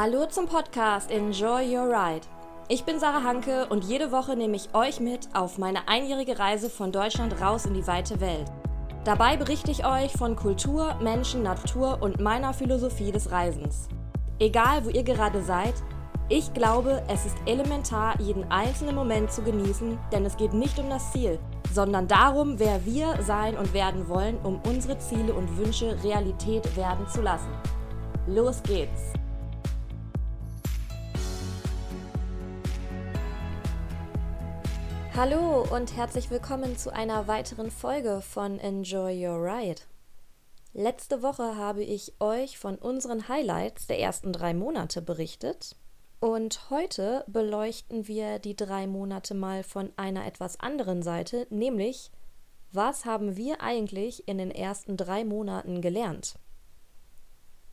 Hallo zum Podcast Enjoy Your Ride. Ich bin Sarah Hanke und jede Woche nehme ich euch mit auf meine einjährige Reise von Deutschland raus in die weite Welt. Dabei berichte ich euch von Kultur, Menschen, Natur und meiner Philosophie des Reisens. Egal, wo ihr gerade seid, ich glaube, es ist elementar, jeden einzelnen Moment zu genießen, denn es geht nicht um das Ziel, sondern darum, wer wir sein und werden wollen, um unsere Ziele und Wünsche Realität werden zu lassen. Los geht's! Hallo und herzlich willkommen zu einer weiteren Folge von Enjoy Your Ride. Letzte Woche habe ich euch von unseren Highlights der ersten drei Monate berichtet und heute beleuchten wir die drei Monate mal von einer etwas anderen Seite, nämlich was haben wir eigentlich in den ersten drei Monaten gelernt?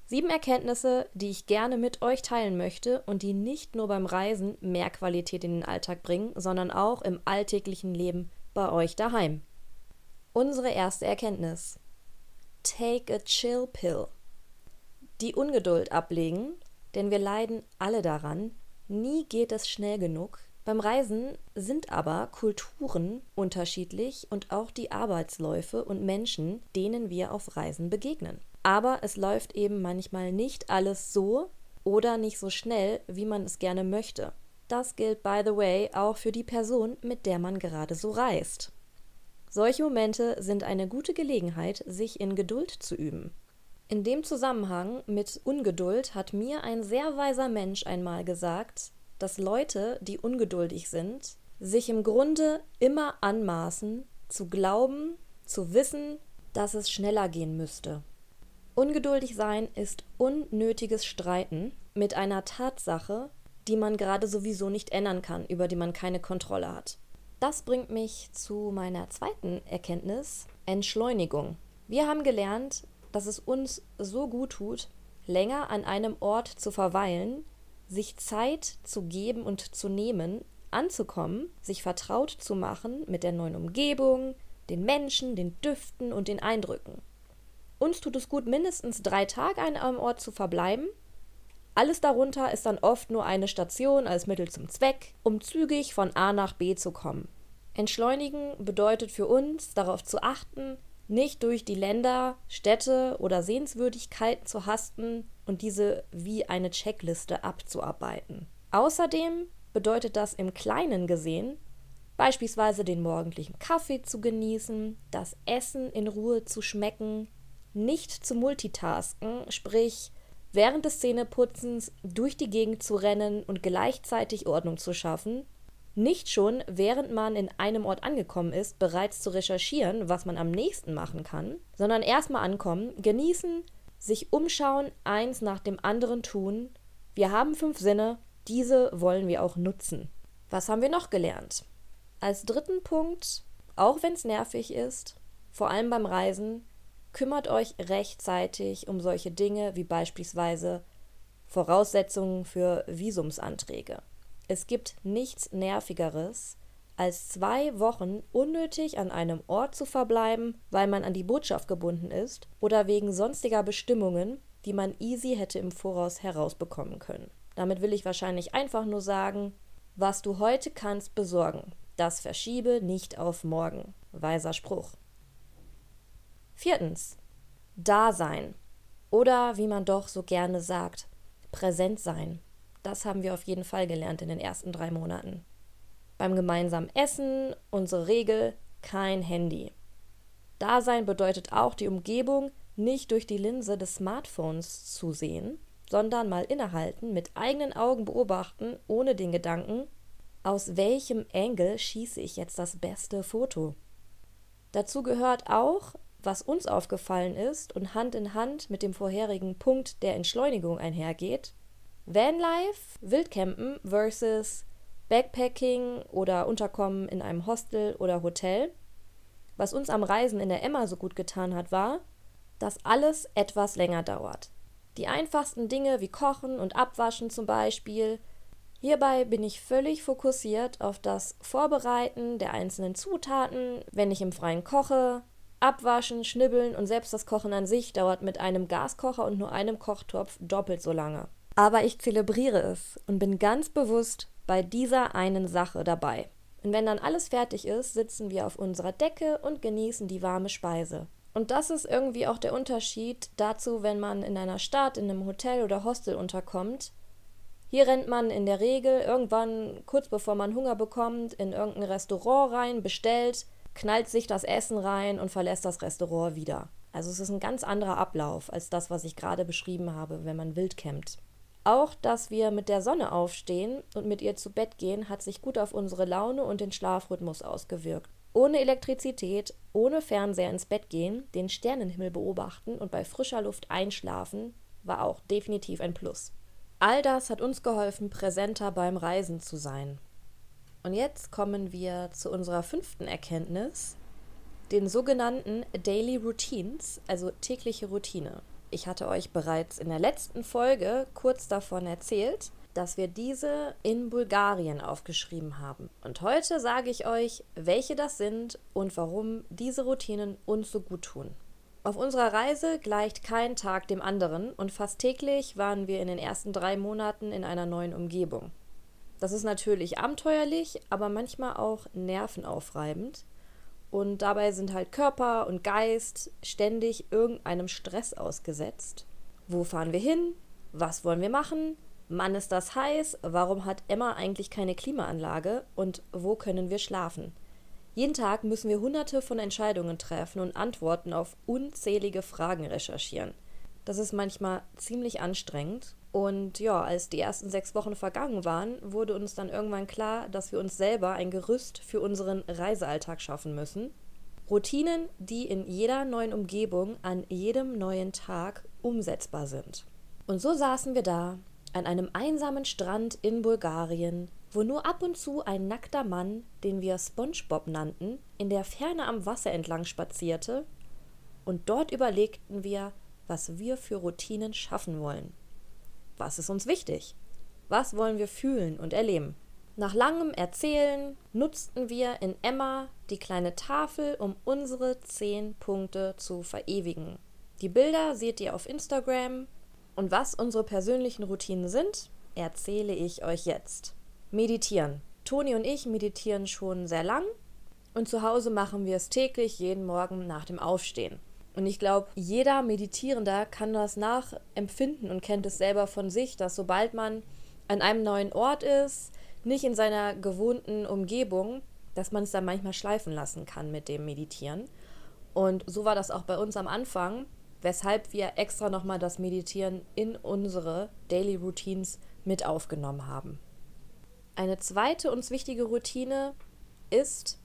Sieben Erkenntnisse, die ich gerne mit euch teilen möchte und die nicht nur beim Reisen mehr Qualität in den Alltag bringen, sondern auch im alltäglichen Leben bei euch daheim. Unsere erste Erkenntnis. Take a chill pill. Die Ungeduld ablegen, denn wir leiden alle daran. Nie geht es schnell genug. Beim Reisen sind aber Kulturen unterschiedlich und auch die Arbeitsläufe und Menschen, denen wir auf Reisen begegnen. Aber es läuft eben manchmal nicht alles so oder nicht so schnell, wie man es gerne möchte. Das gilt, by the way, auch für die Person, mit der man gerade so reist. Solche Momente sind eine gute Gelegenheit, sich in Geduld zu üben. In dem Zusammenhang mit Ungeduld hat mir ein sehr weiser Mensch einmal gesagt, dass Leute, die ungeduldig sind, sich im Grunde immer anmaßen, zu glauben, zu wissen, dass es schneller gehen müsste. Ungeduldig sein ist unnötiges Streiten mit einer Tatsache, die man gerade sowieso nicht ändern kann, über die man keine Kontrolle hat. Das bringt mich zu meiner zweiten Erkenntnis, Entschleunigung. Wir haben gelernt, dass es uns so gut tut, länger an einem Ort zu verweilen, sich Zeit zu geben und zu nehmen, anzukommen, sich vertraut zu machen mit der neuen Umgebung, den Menschen, den Düften und den Eindrücken. Uns tut es gut, mindestens drei Tage an einem Ort zu verbleiben. Alles darunter ist dann oft nur eine Station als Mittel zum Zweck, um zügig von A nach B zu kommen. Entschleunigen bedeutet für uns darauf zu achten, nicht durch die Länder, Städte oder Sehenswürdigkeiten zu hasten und diese wie eine Checkliste abzuarbeiten. Außerdem bedeutet das im Kleinen gesehen, beispielsweise den morgendlichen Kaffee zu genießen, das Essen in Ruhe zu schmecken, nicht zu multitasken, sprich während des Zähneputzens durch die Gegend zu rennen und gleichzeitig Ordnung zu schaffen, nicht schon während man in einem Ort angekommen ist, bereits zu recherchieren, was man am nächsten machen kann, sondern erstmal ankommen, genießen, sich umschauen, eins nach dem anderen tun. Wir haben fünf Sinne, diese wollen wir auch nutzen. Was haben wir noch gelernt? Als dritten Punkt, auch wenn es nervig ist, vor allem beim Reisen, kümmert euch rechtzeitig um solche Dinge wie beispielsweise Voraussetzungen für Visumsanträge. Es gibt nichts Nervigeres, als zwei Wochen unnötig an einem Ort zu verbleiben, weil man an die Botschaft gebunden ist oder wegen sonstiger Bestimmungen, die man easy hätte im Voraus herausbekommen können. Damit will ich wahrscheinlich einfach nur sagen, was du heute kannst besorgen, das verschiebe nicht auf morgen. Weiser Spruch. Viertens. Dasein. Oder wie man doch so gerne sagt, präsent sein. Das haben wir auf jeden Fall gelernt in den ersten drei Monaten. Beim gemeinsamen Essen, unsere Regel, kein Handy. Dasein bedeutet auch die Umgebung nicht durch die Linse des Smartphones zu sehen, sondern mal innehalten, mit eigenen Augen beobachten, ohne den Gedanken, aus welchem Engel schieße ich jetzt das beste Foto. Dazu gehört auch, was uns aufgefallen ist und Hand in Hand mit dem vorherigen Punkt der Entschleunigung einhergeht, Vanlife, Wildcampen versus Backpacking oder Unterkommen in einem Hostel oder Hotel. Was uns am Reisen in der Emma so gut getan hat, war, dass alles etwas länger dauert. Die einfachsten Dinge wie Kochen und Abwaschen zum Beispiel. Hierbei bin ich völlig fokussiert auf das Vorbereiten der einzelnen Zutaten, wenn ich im Freien koche, Abwaschen, Schnibbeln und selbst das Kochen an sich dauert mit einem Gaskocher und nur einem Kochtopf doppelt so lange. Aber ich zelebriere es und bin ganz bewusst bei dieser einen Sache dabei. Und wenn dann alles fertig ist, sitzen wir auf unserer Decke und genießen die warme Speise. Und das ist irgendwie auch der Unterschied dazu, wenn man in einer Stadt, in einem Hotel oder Hostel unterkommt. Hier rennt man in der Regel irgendwann, kurz bevor man Hunger bekommt, in irgendein Restaurant rein, bestellt, knallt sich das Essen rein und verlässt das Restaurant wieder. Also es ist ein ganz anderer Ablauf als das, was ich gerade beschrieben habe, wenn man wild campt. Auch, dass wir mit der Sonne aufstehen und mit ihr zu Bett gehen, hat sich gut auf unsere Laune und den Schlafrhythmus ausgewirkt. Ohne Elektrizität, ohne Fernseher ins Bett gehen, den Sternenhimmel beobachten und bei frischer Luft einschlafen, war auch definitiv ein Plus. All das hat uns geholfen, präsenter beim Reisen zu sein. Und jetzt kommen wir zu unserer fünften Erkenntnis, den sogenannten Daily Routines, also tägliche Routine. Ich hatte euch bereits in der letzten Folge kurz davon erzählt, dass wir diese in Bulgarien aufgeschrieben haben. Und heute sage ich euch, welche das sind und warum diese Routinen uns so gut tun. Auf unserer Reise gleicht kein Tag dem anderen und fast täglich waren wir in den ersten drei Monaten in einer neuen Umgebung. Das ist natürlich abenteuerlich, aber manchmal auch nervenaufreibend. Und dabei sind halt Körper und Geist ständig irgendeinem Stress ausgesetzt. Wo fahren wir hin? Was wollen wir machen? Mann, ist das heiß? Warum hat Emma eigentlich keine Klimaanlage? Und wo können wir schlafen? Jeden Tag müssen wir hunderte von Entscheidungen treffen und Antworten auf unzählige Fragen recherchieren. Das ist manchmal ziemlich anstrengend. Und ja, als die ersten sechs Wochen vergangen waren, wurde uns dann irgendwann klar, dass wir uns selber ein Gerüst für unseren Reisealltag schaffen müssen. Routinen, die in jeder neuen Umgebung an jedem neuen Tag umsetzbar sind. Und so saßen wir da an einem einsamen Strand in Bulgarien wo nur ab und zu ein nackter Mann, den wir SpongeBob nannten, in der Ferne am Wasser entlang spazierte, und dort überlegten wir, was wir für Routinen schaffen wollen. Was ist uns wichtig? Was wollen wir fühlen und erleben? Nach langem Erzählen nutzten wir in Emma die kleine Tafel, um unsere zehn Punkte zu verewigen. Die Bilder seht ihr auf Instagram und was unsere persönlichen Routinen sind, erzähle ich euch jetzt. Meditieren. Toni und ich meditieren schon sehr lang und zu Hause machen wir es täglich jeden Morgen nach dem Aufstehen. Und ich glaube, jeder Meditierender kann das nachempfinden und kennt es selber von sich, dass sobald man an einem neuen Ort ist, nicht in seiner gewohnten Umgebung, dass man es dann manchmal schleifen lassen kann mit dem Meditieren. Und so war das auch bei uns am Anfang, weshalb wir extra nochmal das Meditieren in unsere Daily Routines mit aufgenommen haben. Eine zweite uns wichtige Routine ist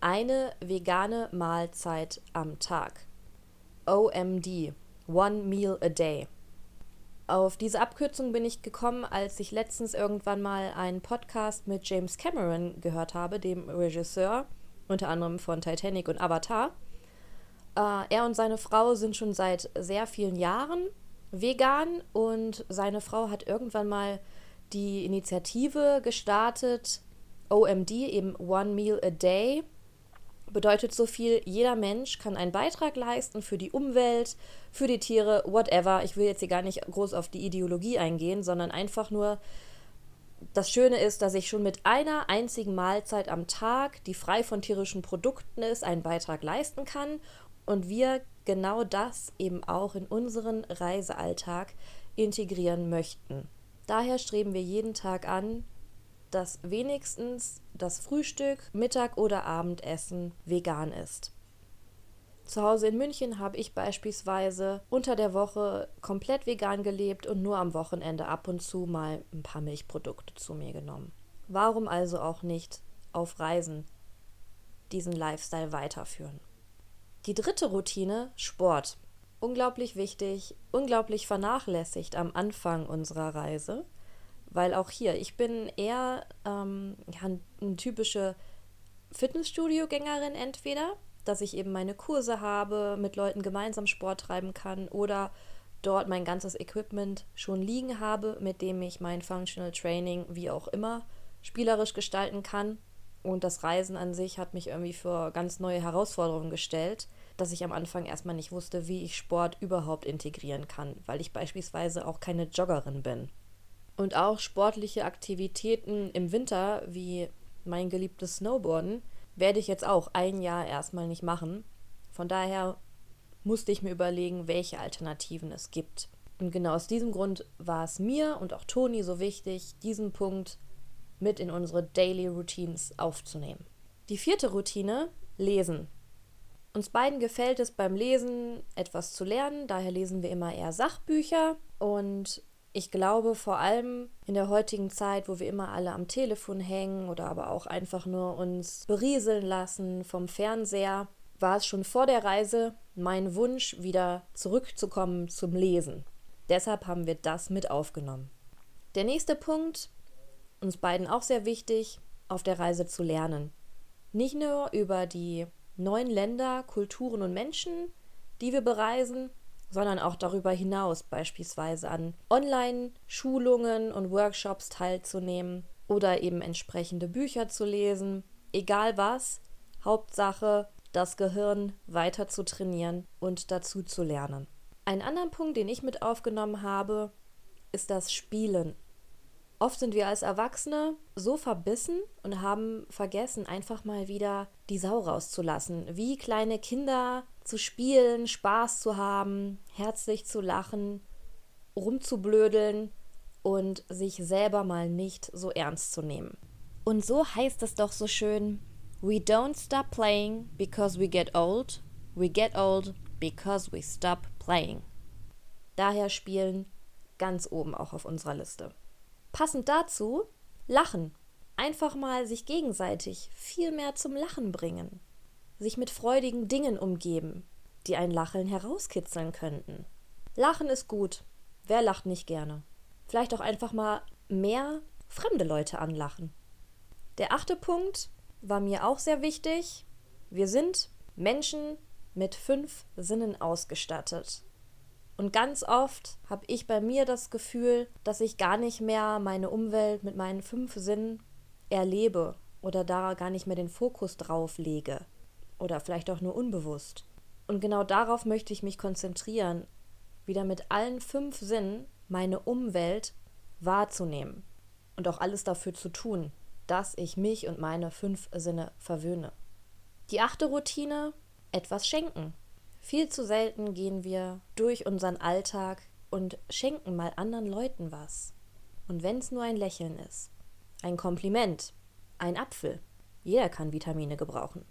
eine vegane Mahlzeit am Tag. OMD, One Meal a Day. Auf diese Abkürzung bin ich gekommen, als ich letztens irgendwann mal einen Podcast mit James Cameron gehört habe, dem Regisseur, unter anderem von Titanic und Avatar. Äh, er und seine Frau sind schon seit sehr vielen Jahren vegan und seine Frau hat irgendwann mal die Initiative gestartet, OMD, eben One Meal a Day. Bedeutet so viel, jeder Mensch kann einen Beitrag leisten für die Umwelt, für die Tiere, whatever. Ich will jetzt hier gar nicht groß auf die Ideologie eingehen, sondern einfach nur, das Schöne ist, dass ich schon mit einer einzigen Mahlzeit am Tag, die frei von tierischen Produkten ist, einen Beitrag leisten kann und wir genau das eben auch in unseren Reisealltag integrieren möchten. Daher streben wir jeden Tag an, dass wenigstens das Frühstück, Mittag oder Abendessen vegan ist. Zu Hause in München habe ich beispielsweise unter der Woche komplett vegan gelebt und nur am Wochenende ab und zu mal ein paar Milchprodukte zu mir genommen. Warum also auch nicht auf Reisen diesen Lifestyle weiterführen? Die dritte Routine, Sport unglaublich wichtig, unglaublich vernachlässigt am Anfang unserer Reise, weil auch hier, ich bin eher ähm, ja, eine typische Fitnessstudio-Gängerin entweder, dass ich eben meine Kurse habe, mit Leuten gemeinsam Sport treiben kann oder dort mein ganzes Equipment schon liegen habe, mit dem ich mein Functional Training wie auch immer spielerisch gestalten kann. Und das Reisen an sich hat mich irgendwie für ganz neue Herausforderungen gestellt dass ich am Anfang erstmal nicht wusste, wie ich Sport überhaupt integrieren kann, weil ich beispielsweise auch keine Joggerin bin. Und auch sportliche Aktivitäten im Winter, wie mein geliebtes Snowboarden, werde ich jetzt auch ein Jahr erstmal nicht machen. Von daher musste ich mir überlegen, welche Alternativen es gibt. Und genau aus diesem Grund war es mir und auch Toni so wichtig, diesen Punkt mit in unsere Daily Routines aufzunehmen. Die vierte Routine, Lesen. Uns beiden gefällt es beim Lesen etwas zu lernen, daher lesen wir immer eher Sachbücher und ich glaube vor allem in der heutigen Zeit, wo wir immer alle am Telefon hängen oder aber auch einfach nur uns berieseln lassen vom Fernseher, war es schon vor der Reise mein Wunsch, wieder zurückzukommen zum Lesen. Deshalb haben wir das mit aufgenommen. Der nächste Punkt, uns beiden auch sehr wichtig, auf der Reise zu lernen. Nicht nur über die neuen Länder, Kulturen und Menschen, die wir bereisen, sondern auch darüber hinaus beispielsweise an Online-Schulungen und Workshops teilzunehmen oder eben entsprechende Bücher zu lesen. Egal was, Hauptsache, das Gehirn weiter zu trainieren und dazu zu lernen. Ein anderer Punkt, den ich mit aufgenommen habe, ist das Spielen. Oft sind wir als Erwachsene so verbissen und haben vergessen, einfach mal wieder die Sau rauszulassen. Wie kleine Kinder zu spielen, Spaß zu haben, herzlich zu lachen, rumzublödeln und sich selber mal nicht so ernst zu nehmen. Und so heißt es doch so schön, We don't stop playing because we get old, we get old because we stop playing. Daher spielen ganz oben auch auf unserer Liste. Passend dazu Lachen. Einfach mal sich gegenseitig viel mehr zum Lachen bringen. Sich mit freudigen Dingen umgeben, die ein Lachen herauskitzeln könnten. Lachen ist gut. Wer lacht nicht gerne? Vielleicht auch einfach mal mehr fremde Leute anlachen. Der achte Punkt war mir auch sehr wichtig. Wir sind Menschen mit fünf Sinnen ausgestattet. Und ganz oft habe ich bei mir das Gefühl, dass ich gar nicht mehr meine Umwelt mit meinen fünf Sinnen erlebe oder da gar nicht mehr den Fokus drauf lege. Oder vielleicht auch nur unbewusst. Und genau darauf möchte ich mich konzentrieren, wieder mit allen fünf Sinnen meine Umwelt wahrzunehmen und auch alles dafür zu tun, dass ich mich und meine fünf Sinne verwöhne. Die achte Routine, etwas schenken. Viel zu selten gehen wir durch unseren Alltag und schenken mal anderen Leuten was. Und wenn es nur ein Lächeln ist, ein Kompliment, ein Apfel, jeder kann Vitamine gebrauchen.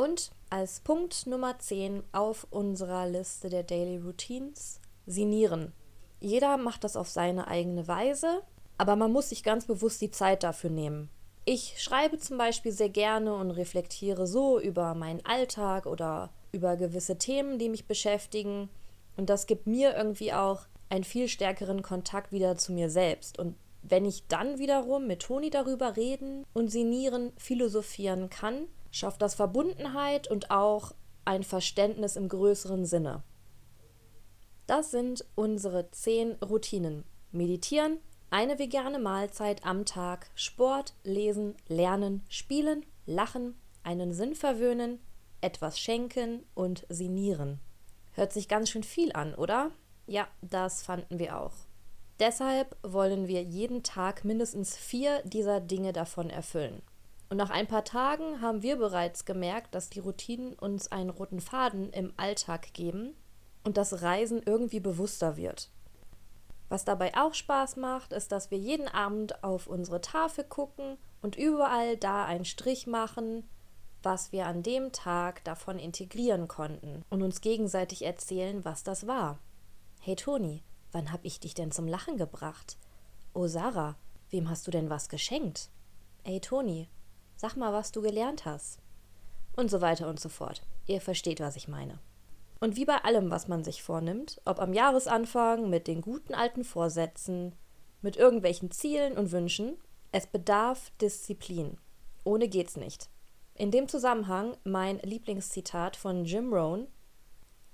Und als Punkt Nummer 10 auf unserer Liste der Daily Routines, Sinieren. Jeder macht das auf seine eigene Weise, aber man muss sich ganz bewusst die Zeit dafür nehmen. Ich schreibe zum Beispiel sehr gerne und reflektiere so über meinen Alltag oder über gewisse Themen, die mich beschäftigen. Und das gibt mir irgendwie auch einen viel stärkeren Kontakt wieder zu mir selbst. Und wenn ich dann wiederum mit Toni darüber reden und sinieren, philosophieren kann, schafft das Verbundenheit und auch ein Verständnis im größeren Sinne. Das sind unsere zehn Routinen. Meditieren, eine vegane Mahlzeit am Tag, Sport, Lesen, Lernen, Spielen, Lachen, einen Sinn verwöhnen, etwas schenken und sinieren. Hört sich ganz schön viel an, oder? Ja, das fanden wir auch. Deshalb wollen wir jeden Tag mindestens vier dieser Dinge davon erfüllen. Und nach ein paar Tagen haben wir bereits gemerkt, dass die Routinen uns einen roten Faden im Alltag geben und das Reisen irgendwie bewusster wird. Was dabei auch Spaß macht, ist, dass wir jeden Abend auf unsere Tafel gucken und überall da einen Strich machen, was wir an dem Tag davon integrieren konnten und uns gegenseitig erzählen, was das war. Hey Toni, wann hab ich dich denn zum Lachen gebracht? Oh Sarah, wem hast du denn was geschenkt? Hey Toni, sag mal, was du gelernt hast. Und so weiter und so fort. Ihr versteht, was ich meine. Und wie bei allem, was man sich vornimmt, ob am Jahresanfang mit den guten alten Vorsätzen, mit irgendwelchen Zielen und Wünschen, es bedarf Disziplin. Ohne geht's nicht. In dem Zusammenhang mein Lieblingszitat von Jim Rohn: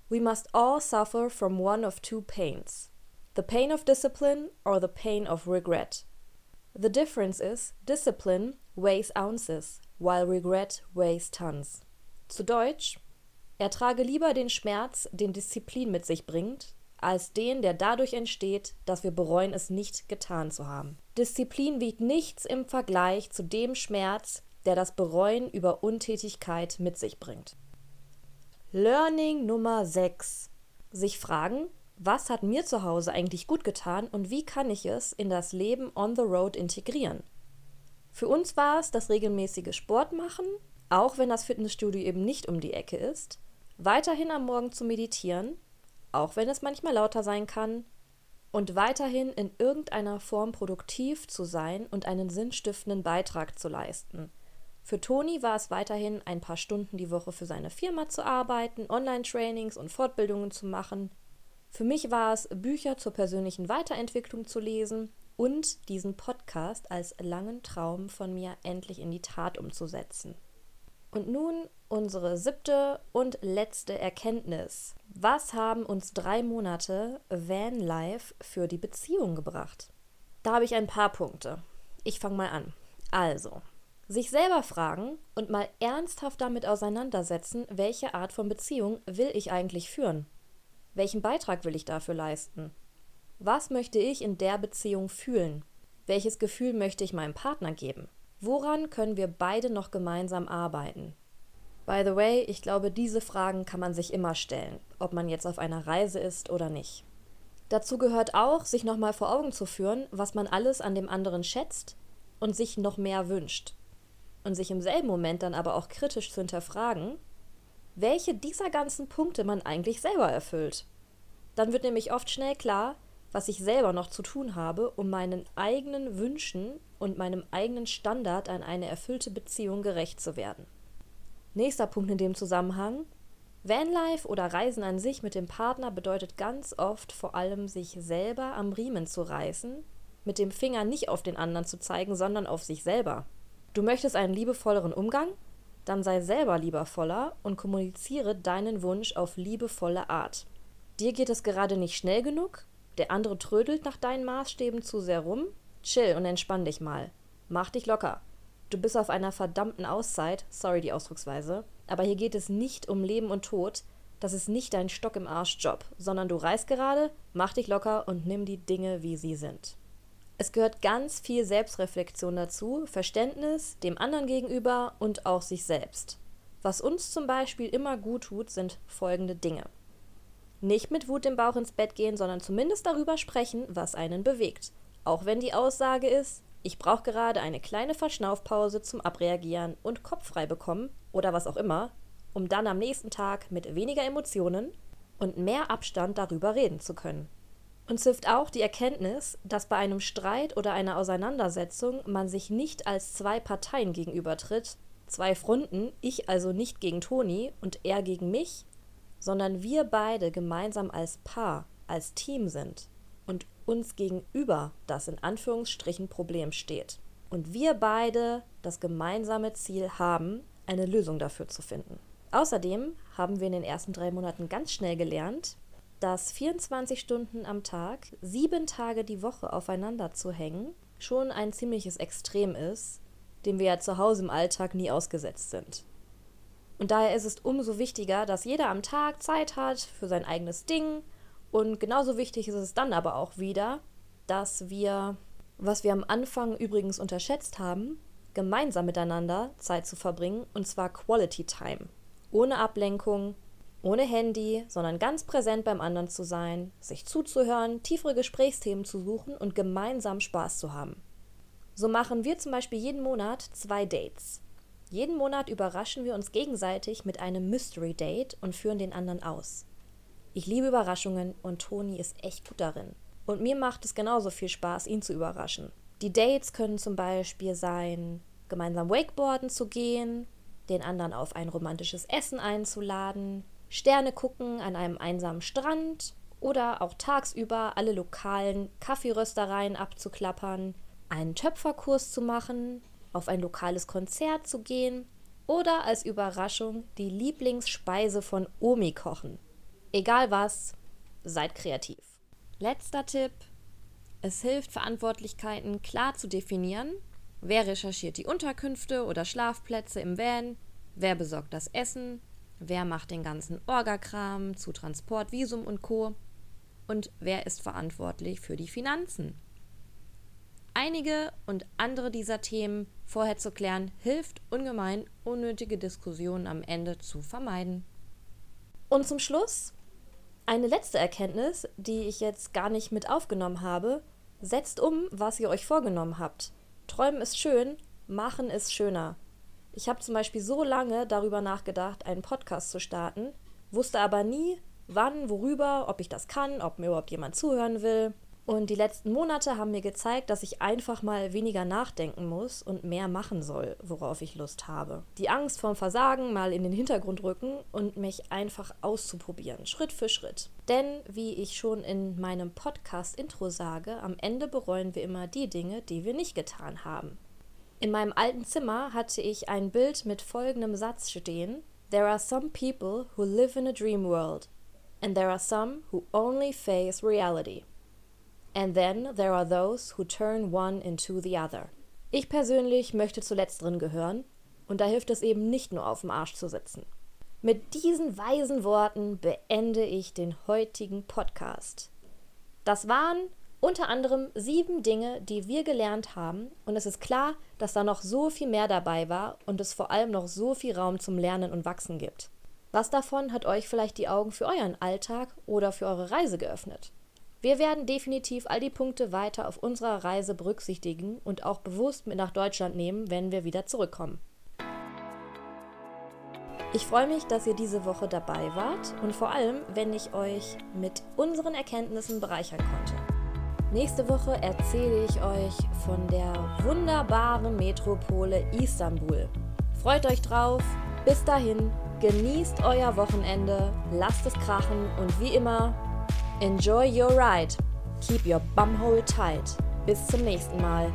We must all suffer from one of two pains. The pain of discipline or the pain of regret. The difference is, discipline weighs ounces, while regret weighs tons. Zu Deutsch, Ertrage lieber den Schmerz, den Disziplin mit sich bringt, als den, der dadurch entsteht, dass wir bereuen, es nicht getan zu haben. Disziplin wiegt nichts im Vergleich zu dem Schmerz, der das Bereuen über Untätigkeit mit sich bringt. Learning Nummer 6. Sich fragen, was hat mir zu Hause eigentlich gut getan und wie kann ich es in das Leben on the road integrieren? Für uns war es das regelmäßige Sport machen, auch wenn das Fitnessstudio eben nicht um die Ecke ist, weiterhin am Morgen zu meditieren, auch wenn es manchmal lauter sein kann, und weiterhin in irgendeiner Form produktiv zu sein und einen sinnstiftenden Beitrag zu leisten. Für Toni war es weiterhin ein paar Stunden die Woche für seine Firma zu arbeiten, Online-Trainings und Fortbildungen zu machen. Für mich war es, Bücher zur persönlichen Weiterentwicklung zu lesen und diesen Podcast als langen Traum von mir endlich in die Tat umzusetzen. Und nun unsere siebte und letzte Erkenntnis. Was haben uns drei Monate Vanlife für die Beziehung gebracht? Da habe ich ein paar Punkte. Ich fange mal an. Also, sich selber fragen und mal ernsthaft damit auseinandersetzen, welche Art von Beziehung will ich eigentlich führen? Welchen Beitrag will ich dafür leisten? Was möchte ich in der Beziehung fühlen? Welches Gefühl möchte ich meinem Partner geben? Woran können wir beide noch gemeinsam arbeiten? By the way, ich glaube, diese Fragen kann man sich immer stellen, ob man jetzt auf einer Reise ist oder nicht. Dazu gehört auch, sich nochmal vor Augen zu führen, was man alles an dem anderen schätzt und sich noch mehr wünscht. Und sich im selben Moment dann aber auch kritisch zu hinterfragen, welche dieser ganzen Punkte man eigentlich selber erfüllt. Dann wird nämlich oft schnell klar, was ich selber noch zu tun habe, um meinen eigenen Wünschen und meinem eigenen Standard an eine erfüllte Beziehung gerecht zu werden. Nächster Punkt in dem Zusammenhang. Vanlife oder Reisen an sich mit dem Partner bedeutet ganz oft vor allem, sich selber am Riemen zu reißen, mit dem Finger nicht auf den anderen zu zeigen, sondern auf sich selber. Du möchtest einen liebevolleren Umgang? Dann sei selber liebevoller und kommuniziere deinen Wunsch auf liebevolle Art. Dir geht es gerade nicht schnell genug? Der andere trödelt nach deinen Maßstäben zu sehr rum? Chill und entspann dich mal. Mach dich locker. Du bist auf einer verdammten Auszeit, sorry die Ausdrucksweise, aber hier geht es nicht um Leben und Tod, das ist nicht dein Stock im Arsch Job, sondern du reist gerade, mach dich locker und nimm die Dinge, wie sie sind. Es gehört ganz viel Selbstreflexion dazu, Verständnis dem anderen gegenüber und auch sich selbst. Was uns zum Beispiel immer gut tut, sind folgende Dinge. Nicht mit Wut im Bauch ins Bett gehen, sondern zumindest darüber sprechen, was einen bewegt. Auch wenn die Aussage ist, ich brauche gerade eine kleine Verschnaufpause zum Abreagieren und Kopf frei bekommen oder was auch immer, um dann am nächsten Tag mit weniger Emotionen und mehr Abstand darüber reden zu können. Uns hilft auch die Erkenntnis, dass bei einem Streit oder einer Auseinandersetzung man sich nicht als zwei Parteien gegenübertritt, zwei Fronten, ich also nicht gegen Toni und er gegen mich, sondern wir beide gemeinsam als Paar, als Team sind und uns gegenüber das in Anführungsstrichen Problem steht. Und wir beide das gemeinsame Ziel haben, eine Lösung dafür zu finden. Außerdem haben wir in den ersten drei Monaten ganz schnell gelernt, dass 24 Stunden am Tag, sieben Tage die Woche aufeinander zu hängen, schon ein ziemliches Extrem ist, dem wir ja zu Hause im Alltag nie ausgesetzt sind. Und daher ist es umso wichtiger, dass jeder am Tag Zeit hat für sein eigenes Ding. Und genauso wichtig ist es dann aber auch wieder, dass wir, was wir am Anfang übrigens unterschätzt haben, gemeinsam miteinander Zeit zu verbringen, und zwar Quality Time. Ohne Ablenkung, ohne Handy, sondern ganz präsent beim anderen zu sein, sich zuzuhören, tiefere Gesprächsthemen zu suchen und gemeinsam Spaß zu haben. So machen wir zum Beispiel jeden Monat zwei Dates. Jeden Monat überraschen wir uns gegenseitig mit einem Mystery Date und führen den anderen aus. Ich liebe Überraschungen und Toni ist echt gut darin. Und mir macht es genauso viel Spaß, ihn zu überraschen. Die Dates können zum Beispiel sein, gemeinsam Wakeboarden zu gehen, den anderen auf ein romantisches Essen einzuladen, Sterne gucken an einem einsamen Strand oder auch tagsüber alle lokalen Kaffeeröstereien abzuklappern, einen Töpferkurs zu machen, auf ein lokales Konzert zu gehen oder als Überraschung die Lieblingsspeise von Omi kochen. Egal was, seid kreativ. Letzter Tipp. Es hilft, Verantwortlichkeiten klar zu definieren. Wer recherchiert die Unterkünfte oder Schlafplätze im Van? Wer besorgt das Essen? Wer macht den ganzen Orgakram zu Transport, Visum und Co? Und wer ist verantwortlich für die Finanzen? Einige und andere dieser Themen vorher zu klären, hilft ungemein, unnötige Diskussionen am Ende zu vermeiden. Und zum Schluss eine letzte Erkenntnis, die ich jetzt gar nicht mit aufgenommen habe. Setzt um, was ihr euch vorgenommen habt. Träumen ist schön, machen ist schöner. Ich habe zum Beispiel so lange darüber nachgedacht, einen Podcast zu starten, wusste aber nie, wann, worüber, ob ich das kann, ob mir überhaupt jemand zuhören will. Und die letzten Monate haben mir gezeigt, dass ich einfach mal weniger nachdenken muss und mehr machen soll, worauf ich Lust habe. Die Angst vorm Versagen mal in den Hintergrund rücken und mich einfach auszuprobieren, Schritt für Schritt. Denn, wie ich schon in meinem Podcast-Intro sage, am Ende bereuen wir immer die Dinge, die wir nicht getan haben. In meinem alten Zimmer hatte ich ein Bild mit folgendem Satz stehen: There are some people who live in a dream world, and there are some who only face reality. And then there are those who turn one into the other. Ich persönlich möchte zu letzteren gehören und da hilft es eben nicht nur auf dem Arsch zu sitzen. Mit diesen weisen Worten beende ich den heutigen Podcast. Das waren unter anderem sieben Dinge, die wir gelernt haben und es ist klar, dass da noch so viel mehr dabei war und es vor allem noch so viel Raum zum Lernen und Wachsen gibt. Was davon hat euch vielleicht die Augen für euren Alltag oder für eure Reise geöffnet? Wir werden definitiv all die Punkte weiter auf unserer Reise berücksichtigen und auch bewusst mit nach Deutschland nehmen, wenn wir wieder zurückkommen. Ich freue mich, dass ihr diese Woche dabei wart und vor allem, wenn ich euch mit unseren Erkenntnissen bereichern konnte. Nächste Woche erzähle ich euch von der wunderbaren Metropole Istanbul. Freut euch drauf. Bis dahin, genießt euer Wochenende, lasst es krachen und wie immer, Enjoy your ride. Keep your bumhole tight. Bis zum nächsten Mal.